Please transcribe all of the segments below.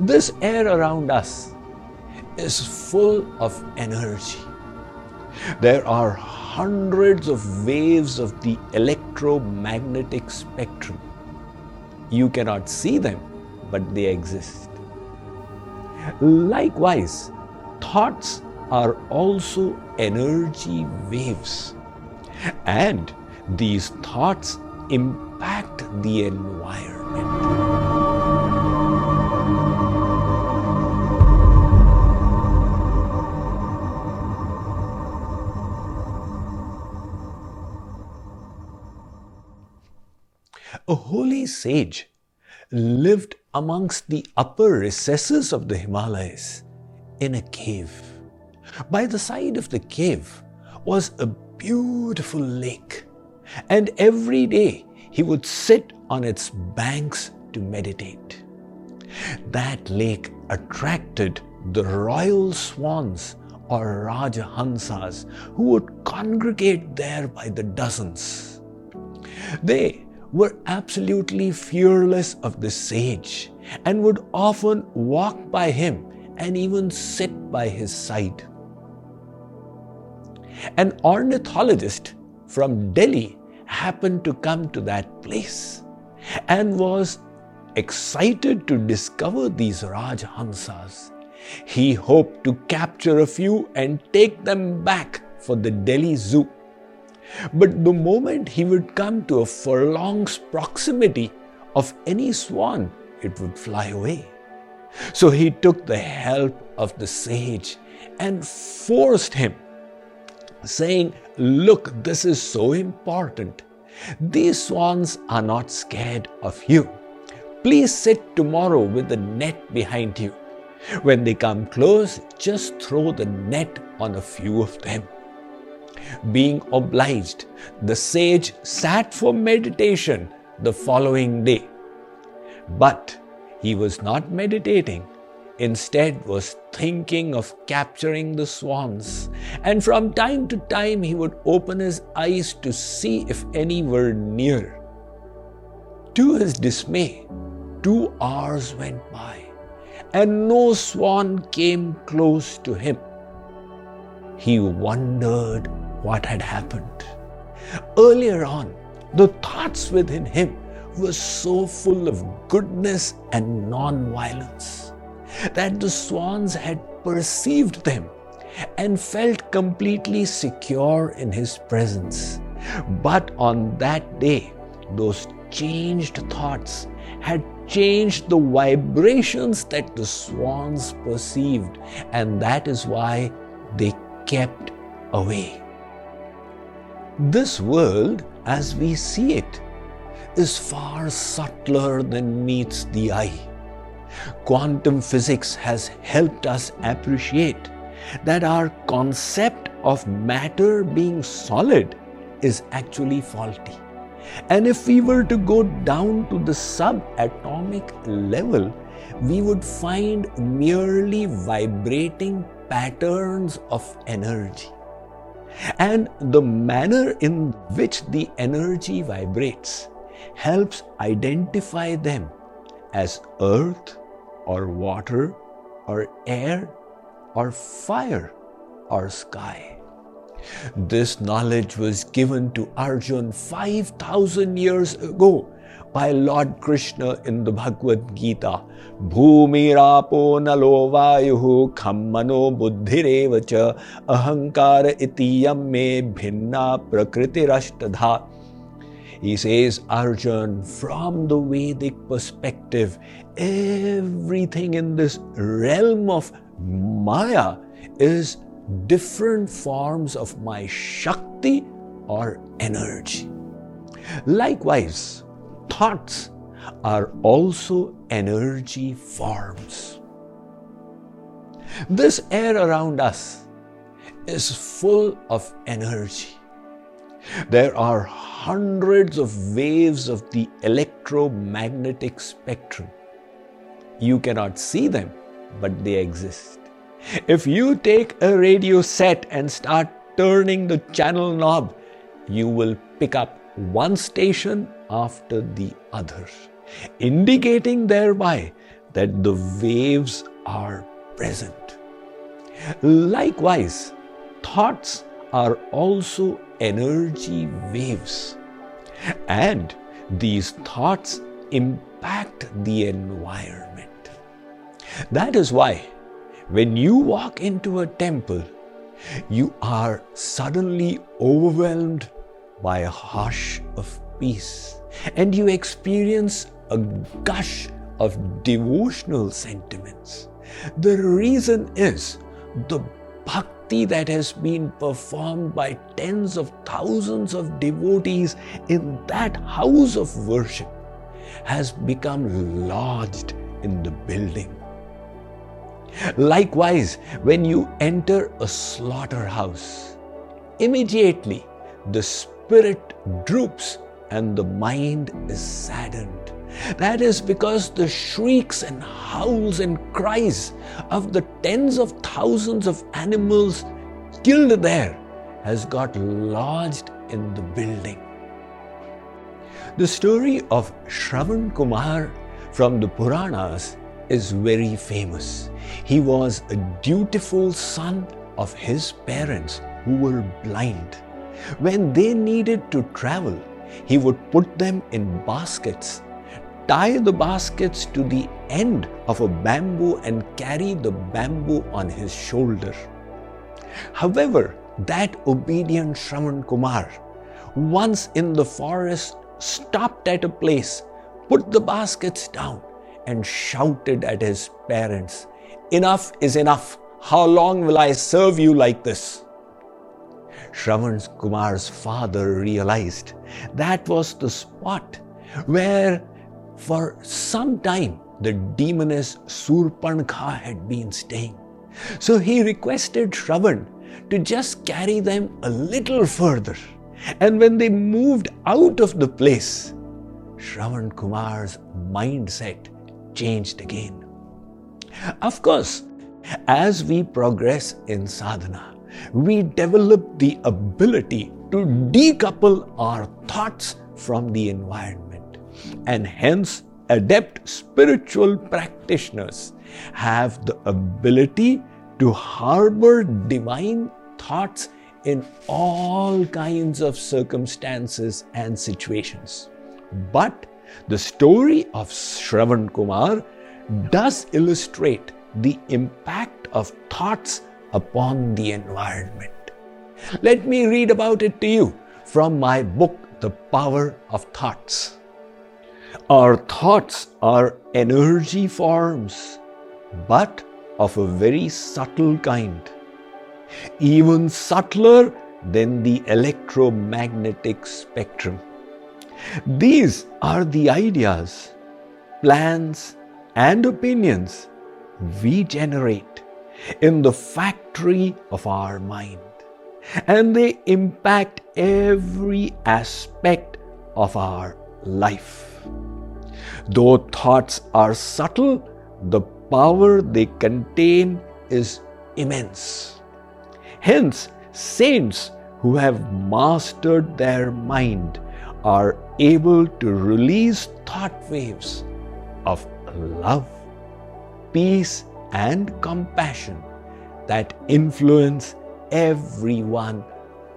This air around us is full of energy. There are hundreds of waves of the electromagnetic spectrum. You cannot see them, but they exist. Likewise, thoughts are also energy waves. And these thoughts impact the environment. A holy sage lived amongst the upper recesses of the Himalayas in a cave. By the side of the cave was a beautiful lake, and every day he would sit on its banks to meditate. That lake attracted the royal swans or Rajahansas who would congregate there by the dozens. They were absolutely fearless of the sage and would often walk by him and even sit by his side. An ornithologist from Delhi happened to come to that place and was excited to discover these Rajhansas. He hoped to capture a few and take them back for the Delhi Zoo. But the moment he would come to a furlong's proximity of any swan, it would fly away. So he took the help of the sage and forced him, saying, Look, this is so important. These swans are not scared of you. Please sit tomorrow with the net behind you. When they come close, just throw the net on a few of them. Being obliged, the sage sat for meditation the following day. But he was not meditating, instead was thinking of capturing the swans, and from time to time he would open his eyes to see if any were near. To his dismay, two hours went by, and no swan came close to him. He wondered what had happened. Earlier on, the thoughts within him were so full of goodness and non violence that the swans had perceived them and felt completely secure in his presence. But on that day, those changed thoughts had changed the vibrations that the swans perceived, and that is why they kept away. This world, as we see it, is far subtler than meets the eye. Quantum physics has helped us appreciate that our concept of matter being solid is actually faulty. And if we were to go down to the subatomic level, we would find merely vibrating patterns of energy. And the manner in which the energy vibrates helps identify them as earth or water or air or fire or sky. This knowledge was given to Arjun 5000 years ago by Lord Krishna in the Bhagavad Gita. Bhumi Bhumirapo nalo vayuhu khammano buddhirevacha ahankara itiyam me bhinna prakritirashtadha. He says, Arjun, from the Vedic perspective, everything in this realm of Maya is different forms of my Shakti or energy. Likewise, thoughts are also energy forms. This air around us is full of energy. There are hundreds of waves of the electromagnetic spectrum. You cannot see them, but they exist. If you take a radio set and start turning the channel knob, you will pick up one station after the other, indicating thereby that the waves are present. Likewise, thoughts are also energy waves, and these thoughts impact the environment. That is why, when you walk into a temple, you are suddenly overwhelmed by a hush of peace and you experience a gush of devotional sentiments. The reason is the bhakti that has been performed by tens of thousands of devotees in that house of worship has become lodged in the building. Likewise, when you enter a slaughterhouse, immediately the spirit droops and the mind is saddened. That is because the shrieks and howls and cries of the tens of thousands of animals killed there has got lodged in the building. The story of Shravan Kumar from the Puranas is very famous. He was a dutiful son of his parents who were blind. When they needed to travel, he would put them in baskets, tie the baskets to the end of a bamboo, and carry the bamboo on his shoulder. However, that obedient Shravan Kumar, once in the forest, stopped at a place, put the baskets down, and shouted at his parents, Enough is enough. How long will I serve you like this? Shravan Kumar's father realized that was the spot where for some time the demoness Surpankha had been staying. So he requested Shravan to just carry them a little further. And when they moved out of the place, Shravan Kumar's mindset changed again. Of course, as we progress in sadhana, we develop the ability to decouple our thoughts from the environment. And hence, adept spiritual practitioners have the ability to harbor divine thoughts in all kinds of circumstances and situations. But the story of Shravan Kumar does illustrate the impact of thoughts upon the environment. Let me read about it to you from my book, The Power of Thoughts. Our thoughts are energy forms, but of a very subtle kind, even subtler than the electromagnetic spectrum. These are the ideas, plans, and opinions we generate in the factory of our mind. And they impact every aspect of our life. Though thoughts are subtle, the power they contain is immense. Hence, saints who have mastered their mind are able to release thought waves of love, peace, and compassion that influence everyone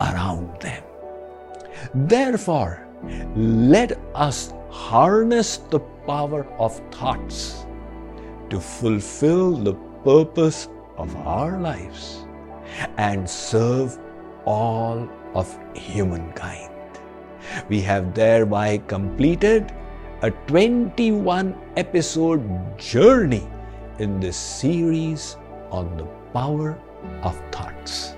around them. Therefore, let us harness the power of thoughts to fulfill the purpose of our lives and serve all of humankind. We have thereby completed a 21 episode journey in this series on the power of thoughts.